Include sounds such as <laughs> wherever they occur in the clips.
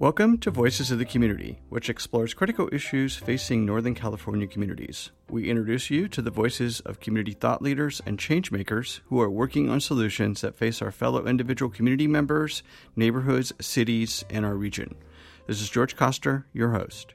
Welcome to Voices of the Community, which explores critical issues facing Northern California communities. We introduce you to the voices of community thought leaders and changemakers who are working on solutions that face our fellow individual community members, neighborhoods, cities, and our region. This is George Kostyrko, your host.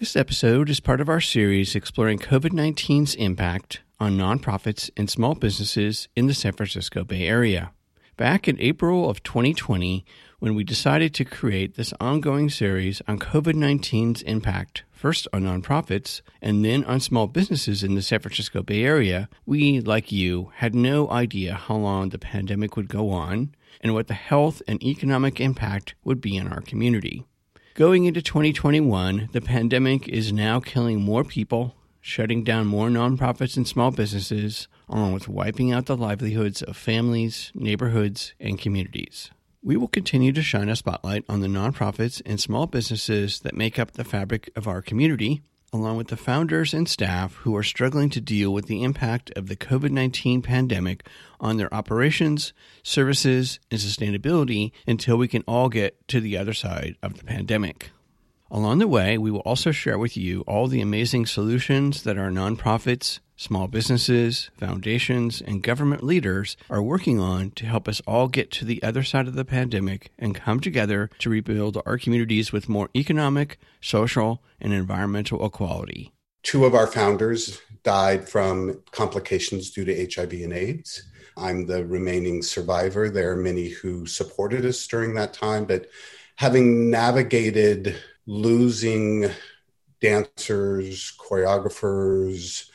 This episode is part of our series exploring COVID 19's impact on nonprofits and small businesses in the San Francisco Bay Area. Back in April of 2020, when we decided to create this ongoing series on COVID 19's impact, first on nonprofits and then on small businesses in the San Francisco Bay Area, we, like you, had no idea how long the pandemic would go on and what the health and economic impact would be in our community. Going into 2021, the pandemic is now killing more people, shutting down more nonprofits and small businesses, along with wiping out the livelihoods of families, neighborhoods, and communities. We will continue to shine a spotlight on the nonprofits and small businesses that make up the fabric of our community, along with the founders and staff who are struggling to deal with the impact of the COVID 19 pandemic on their operations, services, and sustainability until we can all get to the other side of the pandemic. Along the way, we will also share with you all the amazing solutions that our nonprofits, small businesses, foundations, and government leaders are working on to help us all get to the other side of the pandemic and come together to rebuild our communities with more economic, social, and environmental equality. Two of our founders died from complications due to HIV and AIDS. I'm the remaining survivor. There are many who supported us during that time, but having navigated losing dancers, choreographers,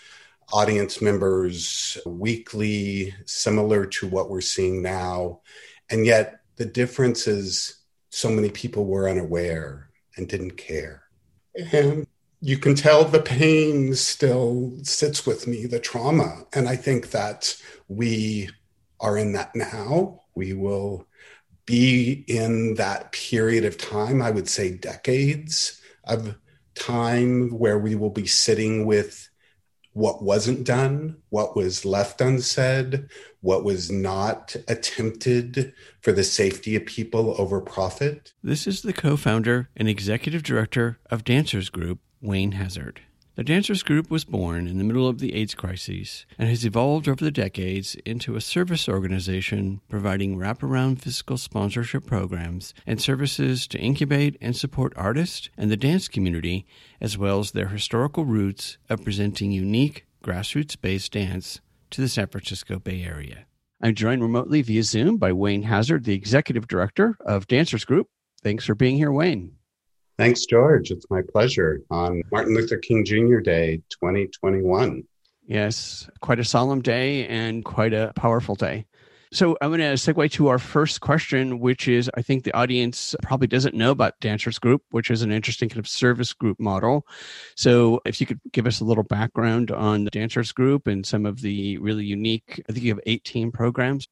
audience members weekly, similar to what we're seeing now. And yet the difference is so many people were unaware and didn't care. And you can tell the pain still sits with me, the trauma. And I think that we are in that now. We will be in that period of time, I would say decades of time where we will be sitting with what wasn't done, what was left unsaid, what was not attempted for the safety of people over profit. This is the co founder and executive director of Dancers Group, Wayne Hazzard. The Dancers Group was born in the middle of the AIDS crisis and has evolved over the decades into a service organization providing wraparound fiscal sponsorship programs and services to incubate and support artists and the dance community, as well as their historical roots of presenting unique grassroots based dance to the San Francisco Bay Area. I'm joined remotely via Zoom by Wayne Hazzard, the executive director of Dancers Group. Thanks for being here, Wayne. Thanks, George. It's my pleasure on Martin Luther King Jr. Day 2021. Yes, quite a solemn day and quite a powerful day. So I'm going to segue to our first question, which is I think the audience probably doesn't know about Dancers Group, which is an interesting kind of service group model. So if you could give us a little background on Dancers Group and some of the really unique, I think you have 18 programs.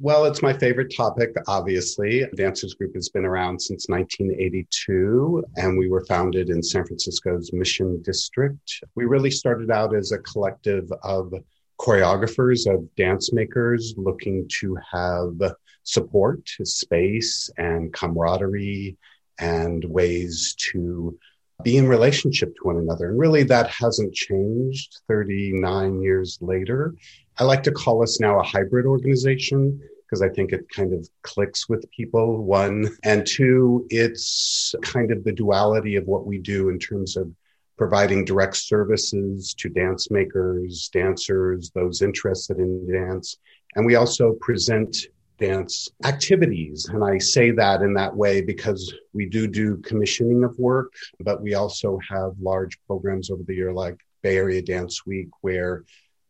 Well, it's my favorite topic, obviously. Dancers Group has been around since 1982, and we were founded in San Francisco's Mission District. We really started out as a collective of choreographers, of dance makers looking to have support, space, and camaraderie, and ways to be in relationship to one another. And really, that hasn't changed 39 years later. I like to call us now a hybrid organization because I think it kind of clicks with people, one. And two, it's kind of the duality of what we do in terms of providing direct services to dance makers, dancers, those interested in dance. And we also present dance activities. And I say that in that way because we do do commissioning of work, but we also have large programs over the year like Bay Area Dance Week where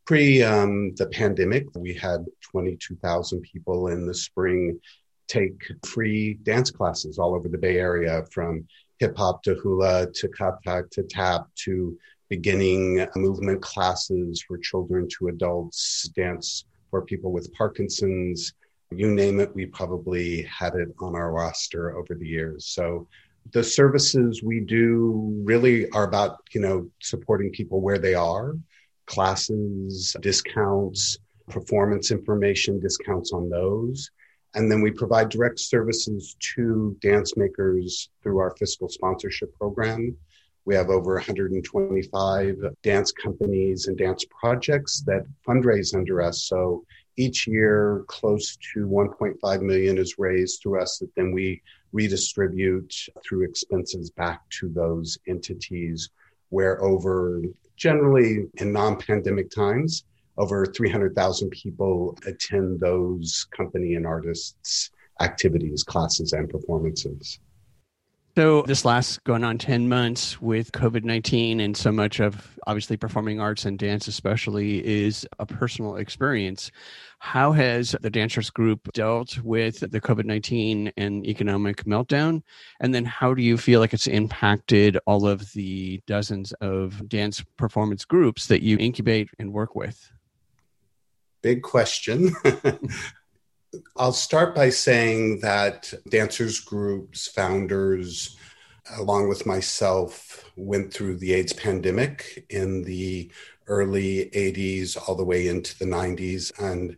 pre um, the pandemic, we had 22,000 people in the spring take free dance classes all over the Bay Area from hip hop to hula to kathak to tap to beginning movement classes for children to adults, dance for people with Parkinson's, you name it, we probably had it on our roster over the years. So the services we do really are about, you know, supporting people where they are, classes, discounts, performance information, discounts on those. And then we provide direct services to dance makers through our fiscal sponsorship program. We have over 125 dance companies and dance projects that fundraise under us. So each year, close to 1.5 million is raised through us that then we redistribute through expenses back to those entities where over generally in non-pandemic times over 300,000 people attend those company and artists activities, classes, and performances. So, this last going on 10 months with COVID 19, and so much of obviously performing arts and dance, especially, is a personal experience. How has the Dancers Group dealt with the COVID 19 and economic meltdown? And then, how do you feel like it's impacted all of the dozens of dance performance groups that you incubate and work with? Big question. <laughs> I'll start by saying that dancers groups, founders, along with myself, went through the AIDS pandemic in the early 80s all the way into the 90s and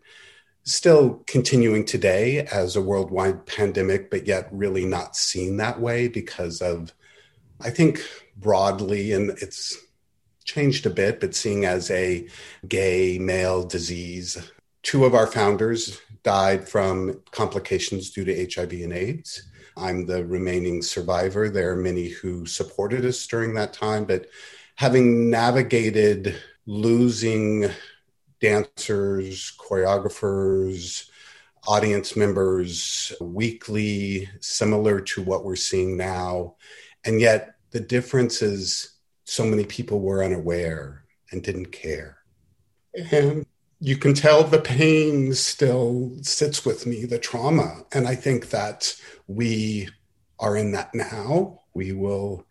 still continuing today as a worldwide pandemic, but yet really not seen that way because of, I think, broadly, and it's changed a bit, but seeing as a gay male disease. Two of our founders died from complications due to HIV and AIDS. I'm the remaining survivor. There are many who supported us during that time, but having navigated losing dancers, choreographers, audience members weekly, similar to what we're seeing now. And yet the difference is so many people were unaware and didn't care. And you can tell the pain still sits with me, the trauma. And I think that we are in that now. We will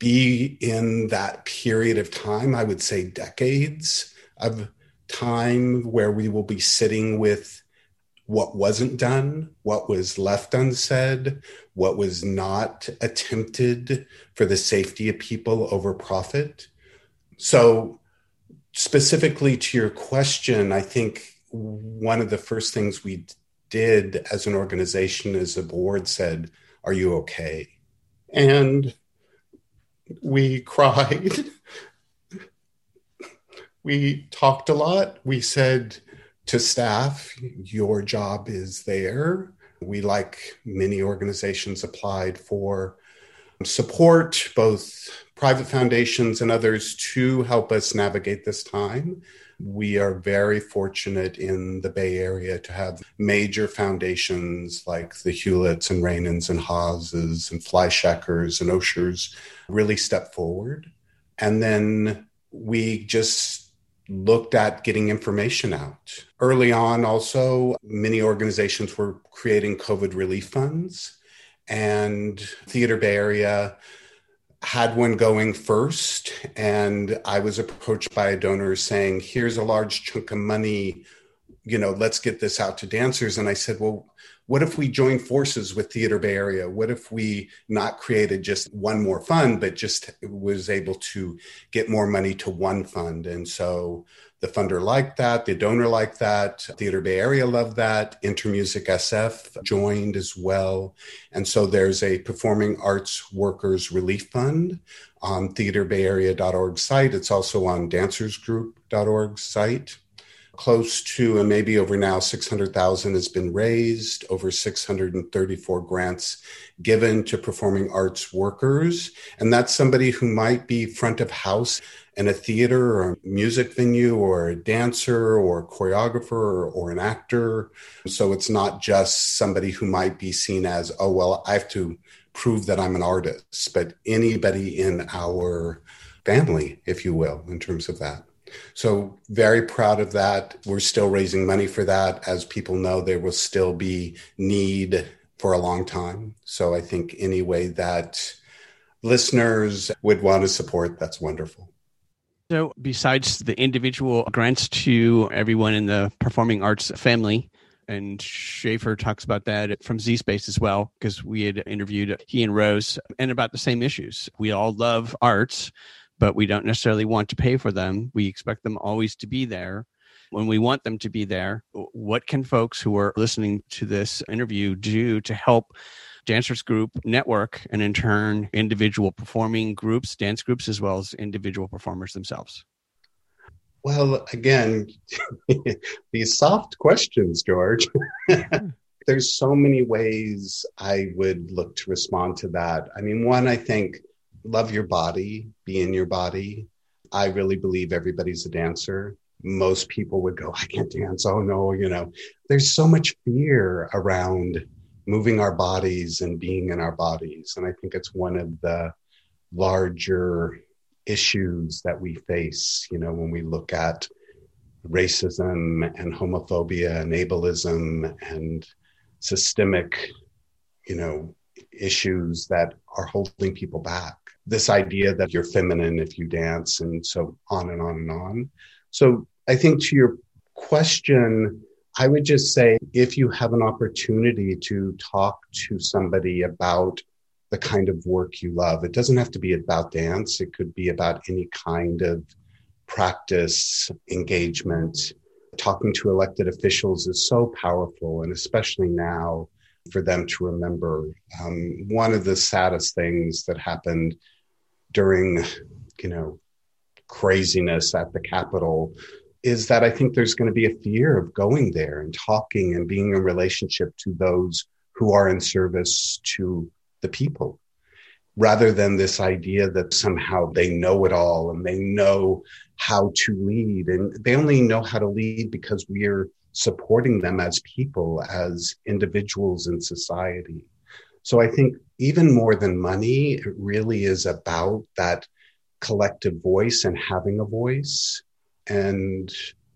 be in that period of time, I would say decades of time where we will be sitting with what wasn't done, what was left unsaid, what was not attempted for the safety of people over profit. So specifically to your question, I think one of the first things we did as an organization, as a board, said, Are you okay? And we cried. <laughs> we talked a lot. We said to staff, Your job is there. We, like many organizations, applied for support, both private foundations and others to help us navigate this time. We are very fortunate in the Bay Area to have major foundations like the Hewletts and Rainins and Haases and Fleishhackers and Oshers really step forward. And then we just looked at getting information out. Early on, also, many organizations were creating COVID relief funds, and Theater Bay Area had one going first and i was approached by a donor saying here's a large chunk of money you know let's get this out to dancers. And i said well what if we join forces with theater bay area? What if we not created just one more fund but just was able to get more money to one fund? And so the funder liked that, the donor liked that, Theater Bay Area loved that, Intermusic SF joined as well. And so there's a Performing Arts Workers Relief Fund on theaterbayarea.org site. It's also on dancersgroup.org site. Close to and maybe over now 600,000 has been raised, over 634 grants given to performing arts workers. And that's somebody who might be front of house in a theater or a music venue or a dancer or a choreographer or, or, an actor. So it's not just somebody who might be seen as, oh, well, I have to prove that I'm an artist, but anybody in our family, if you will, in terms of that. So, very proud of that. We're still raising money for that. As people know, there will still be need for a long time. So, I think any way that listeners would want to support, that's wonderful. So, besides the individual grants to everyone in the performing arts family, and Schaefer talks about that from Z Space as well, because we had interviewed he and Rose and about the same issues. We all love arts, but we don't necessarily want to pay for them. We expect them always to be there. when we want them to be there. What can folks who are listening to this interview do to help dancers group network and in turn individual performing groups, dance groups, as well as individual performers themselves? Well, again, <laughs> these soft questions, George. <laughs> There's so many ways I would look to respond to that. I mean, one, I think love your body, be in your body. I really believe everybody's a dancer. Most people would go, I can't dance. Oh no, you know, there's so much fear around moving our bodies and being in our bodies. And I think it's one of the larger issues that we face, you know, when we look at racism and homophobia and ableism and systemic, you know, issues that are holding people back. This idea that you're feminine if you dance and so on and on and on. So I think to your question, I would just say if you have an opportunity to talk to somebody about the kind of work you love, it doesn't have to be about dance, it could be about any kind of practice, engagement. Talking to elected officials is so powerful, and especially now for them to remember. Um, one of the saddest things that happened during, you know, craziness at the Capitol is that I think there's going to be a fear of going there and talking and being in relationship to those who are in service to the people rather than this idea that somehow they know it all and they know how to lead. And they only know how to lead because we're supporting them as people, as individuals in society. So I think even more than money, it really is about that collective voice and having a voice and,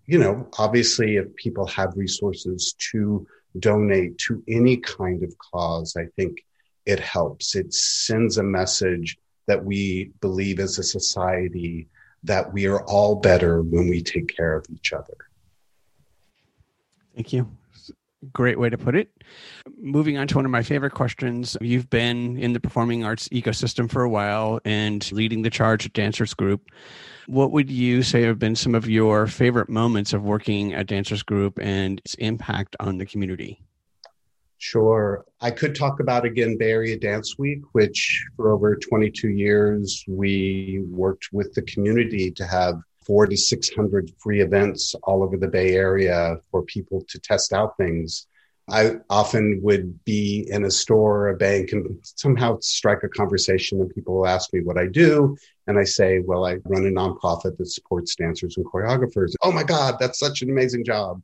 you know, obviously, if people have resources to donate to any kind of cause, I think it helps. It sends a message that we believe as a society that we are all better when we take care of each other. Thank you. Great way to put it. Moving on to one of my favorite questions. You've been in the performing arts ecosystem for a while and leading the charge at Dancers Group. What would you say have been some of your favorite moments of working at Dancers Group and its impact on the community? Sure. I could talk about again Bay Area Dance Week, which for over 22 years we worked with the community to have four to 600 free events all over the Bay Area for people to test out things. I often would be in a store or a bank and somehow strike a conversation and people will ask me what I do. And I say, well, I run a nonprofit that supports dancers and choreographers. Oh my God, that's such an amazing job.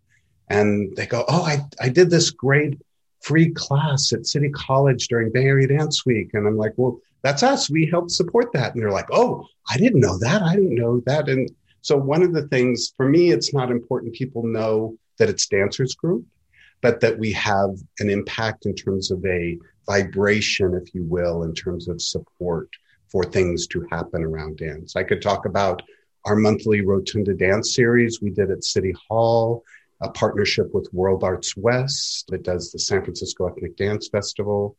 And they go, oh, I, I did this great free class at City College during Bay Area Dance Week. And I'm like, well, that's us. We help support that. And they're like, oh, I didn't know that. I didn't know that. And so one of the things for me, it's not important people know that it's dancers group but that we have an impact in terms of a vibration, if you will, in terms of support for things to happen around dance. I could talk about our monthly Rotunda Dance series we did at City Hall, a partnership with World Arts West that does the San Francisco Ethnic Dance Festival.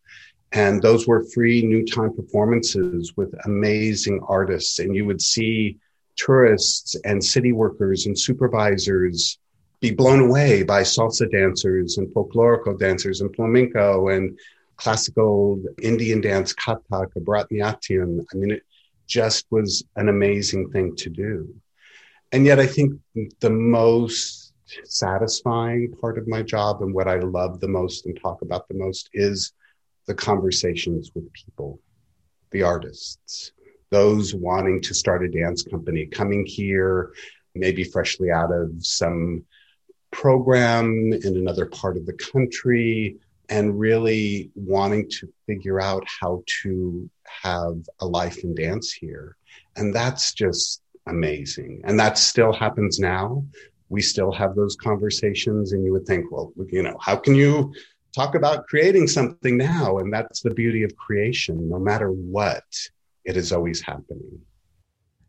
And those were free new time performances with amazing artists. And you would see tourists and city workers and supervisors be blown away by salsa dancers and folklorico dancers and flamenco and classical Indian dance, Kathak, Bharatanatyam. I mean, it just was an amazing thing to do. And yet, I think the most satisfying part of my job and what I love the most and talk about the most is the conversations with people, the artists, those wanting to start a dance company, coming here, maybe freshly out of some program in another part of the country and really wanting to figure out how to have a life in dance here. And that's just amazing. And that still happens now. We still have those conversations, and you would think, well, you know, how can you talk about creating something now? And that's the beauty of creation. No matter what, it is always happening.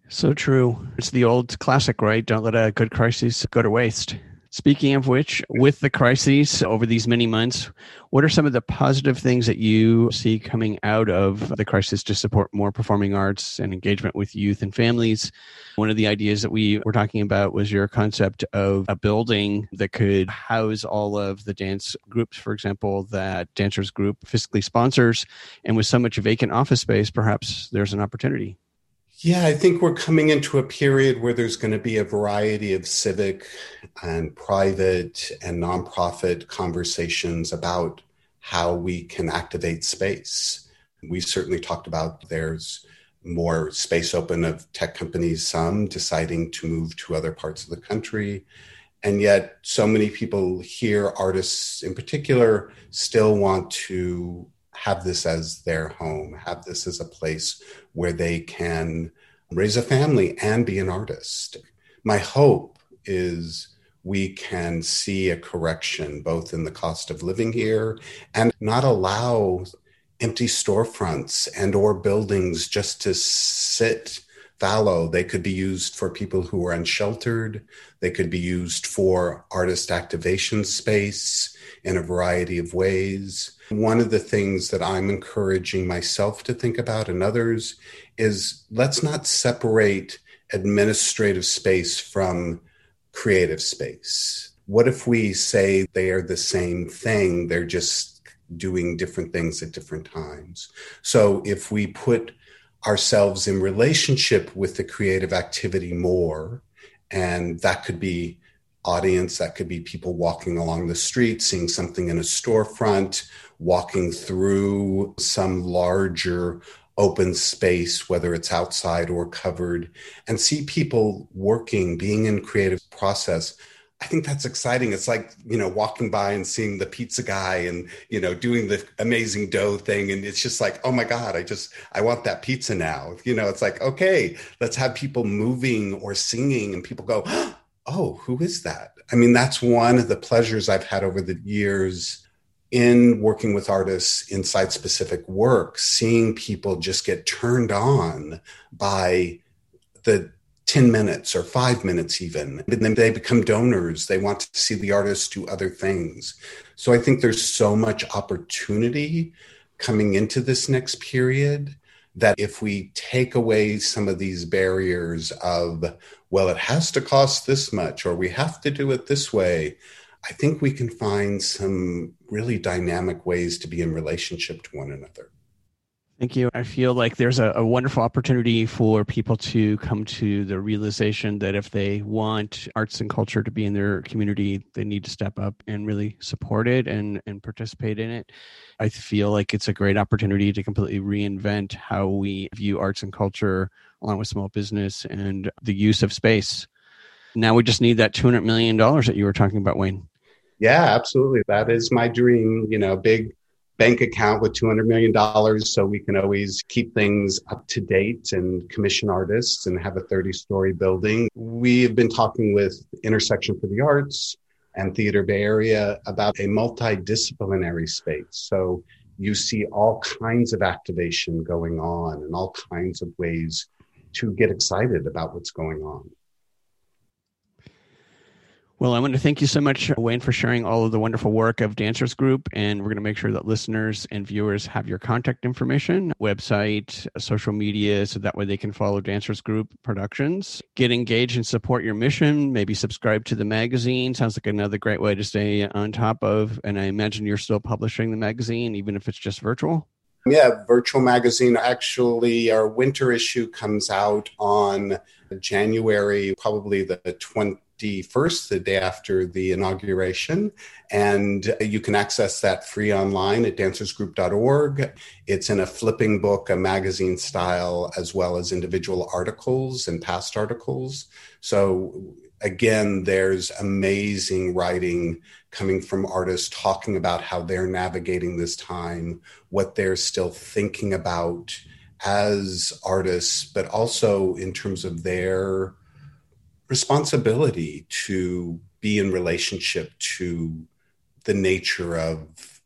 So true. It's the old classic, right? Don't let a good crisis go to waste. Speaking of which, with the crises over these many months, what are some of the positive things that you see coming out of the crisis to support more performing arts and engagement with youth and families? One of the ideas that we were talking about was your concept of a building that could house all of the dance groups, for example, that Dancers Group fiscally sponsors. And with so much vacant office space, perhaps there's an opportunity. Yeah, I think we're coming into a period where there's going to be a variety of civic and private and nonprofit conversations about how we can activate space. We certainly talked about there's more space open of tech companies, some deciding to move to other parts of the country. And yet, so many people here, artists in particular, still want to have this as their home, have this as a place where they can raise a family and be an artist. My hope is we can see a correction both in the cost of living here and not allow empty storefronts and or buildings just to sit fallow. They could be used for people who are unsheltered. They could be used for artist activation space in a variety of ways one of the things that I'm encouraging myself to think about and others is let's not separate administrative space from creative space. What if we say they are the same thing? They're just doing different things at different times. So if we put ourselves in relationship with the creative activity more, and that could be audience, that could be people walking along the street, seeing something in a storefront, walking through some larger open space, whether it's outside or covered, and see people working, being in creative process. I think that's exciting. It's like, you know, walking by and seeing the pizza guy and, you know, doing the amazing dough thing. And it's just like, oh my God, I just, I want that pizza now. You know, it's like, okay, let's have people moving or singing and people go, <gasps> oh, who is that? I mean, that's one of the pleasures I've had over the years in working with artists in site specific work, seeing people just get turned on by the 10 minutes or five minutes even. And then they become donors. They want to see the artist do other things. So I think there's so much opportunity coming into this next period that if we take away some of these barriers of, well, it has to cost this much or we have to do it this way, I think we can find some really dynamic ways to be in relationship to one another. Thank you. I feel like there's a, a, wonderful opportunity for people to come to the realization that if they want arts and culture to be in their community, they need to step up and really support it and, and participate in it. I feel like it's a great opportunity to completely reinvent how we view arts and culture along with small business and the use of space. Now we just need that $200 million that you were talking about, Wayne. Yeah, absolutely. That is my dream, you know, big bank account with $200 million so we can always keep things up to date and commission artists and have a 30 story building. We have been talking with Intersection for the Arts and Theater Bay Area about a multidisciplinary space. So you see all kinds of activation going on and all kinds of ways to get excited about what's going on. Well, I want to thank you so much, Wayne, for sharing all of the wonderful work of Dancers Group. And we're going to make sure that listeners and viewers have your contact information, website, social media, so that way they can follow Dancers Group Productions. Get engaged and support your mission. Maybe subscribe to the magazine. Sounds like another great way to stay on top of. And I imagine you're still publishing the magazine, even if it's just virtual. Yeah, virtual magazine. Actually, our winter issue comes out on January, probably the 20 21st, the day after the inauguration. And you can access that free online at dancersgroup.org. It's in a flipping book, a magazine style, as well as individual articles and past articles. So, again, there's amazing writing coming from artists talking about how they're navigating this time, what they're still thinking about as artists, but also in terms of their responsibility to be in relationship to the nature of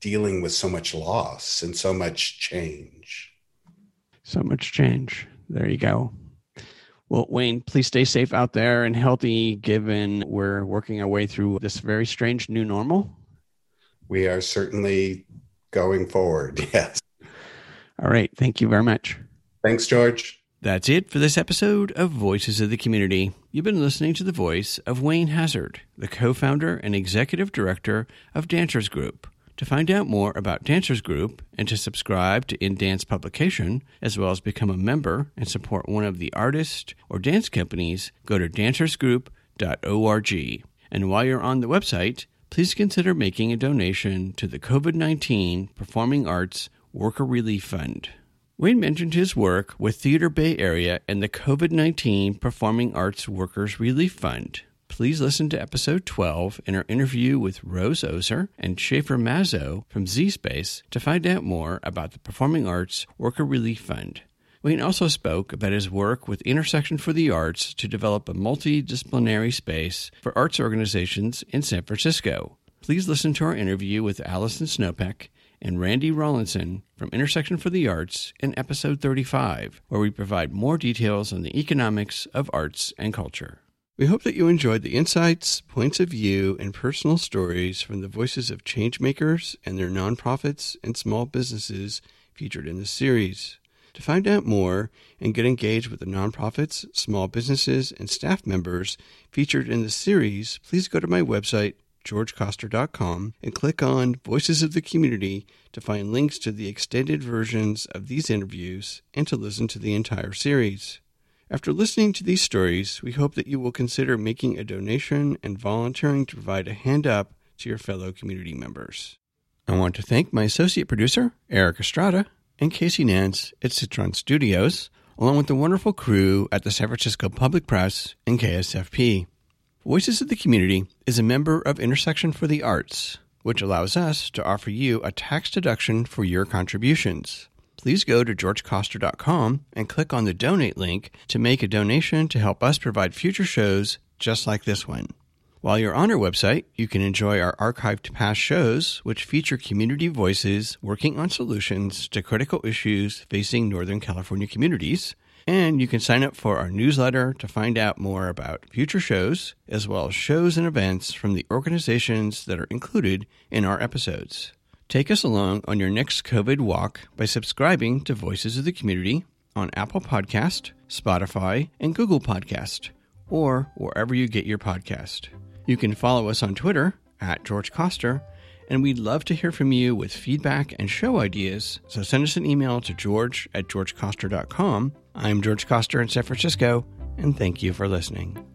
dealing with so much loss and so much change. So much change. There you go. Well, Wayne, please stay safe out there and healthy given we're working our way through this very strange new normal. We are certainly going forward, <laughs> yes. All right. Thank you very much. Thanks, George. That's it for this episode of Voices of the Community. You've been listening to the voice of Wayne Hazzard, the co founder and executive director of Dancers Group. To find out more about Dancers Group and to subscribe to In Dance publication, as well as become a member and support one of the artists or dance companies, go to dancersgroup.org. And while you're on the website, please consider making a donation to the COVID 19 Performing Arts Worker Relief Fund. Wayne mentioned his work with Theater Bay Area and the COVID 19 Performing Arts Workers Relief Fund. Please listen to episode 12 in our interview with Rose Ozer and Schaefer Mazzo from Z Space to find out more about the Performing Arts Worker Relief Fund. Wayne also spoke about his work with Intersection for the Arts to develop a multidisciplinary space for arts organizations in San Francisco. Please listen to our interview with Allison Snopek and Randy Rollison from Intersection for the Arts in episode 35, where we provide more details on the economics of arts and culture. We hope that you enjoyed the insights, points of view, and personal stories from the voices of changemakers and their nonprofits and small businesses featured in this series. To find out more and get engaged with the nonprofits, small businesses, and staff members featured in the series, please go to my website, georgekostyrko.com and click on Voices of the Community to find links to the extended versions of these interviews and to listen to the entire series. After listening to these stories, we hope that you will consider making a donation and volunteering to provide a hand up to your fellow community members. I want to thank my associate producer, Eric Estrada, and Casey Nance at Citron Studios, along with the wonderful crew at the San Francisco Public Press and KSFP. Voices of the Community is a member of Intersection for the Arts, which allows us to offer you a tax deduction for your contributions. Please go to georgekostyrko.com and click on the donate link to make a donation to help us provide future shows just like this one. While you're on our website, you can enjoy our archived past shows, which feature community voices working on solutions to critical issues facing Northern California communities and you can sign up for our newsletter to find out more about future shows, as well as shows and events from the organizations that are included in our episodes. Take us along on your next COVID walk by subscribing to Voices of the Community on Apple Podcast, Spotify, and Google Podcast, or wherever you get your podcast. You can follow us on Twitter at George Kostyrko and we'd love to hear from you with feedback and show ideas. So send us an email to george at georgekostyrko.com. I'm George Kostyrko in San Francisco, and thank you for listening.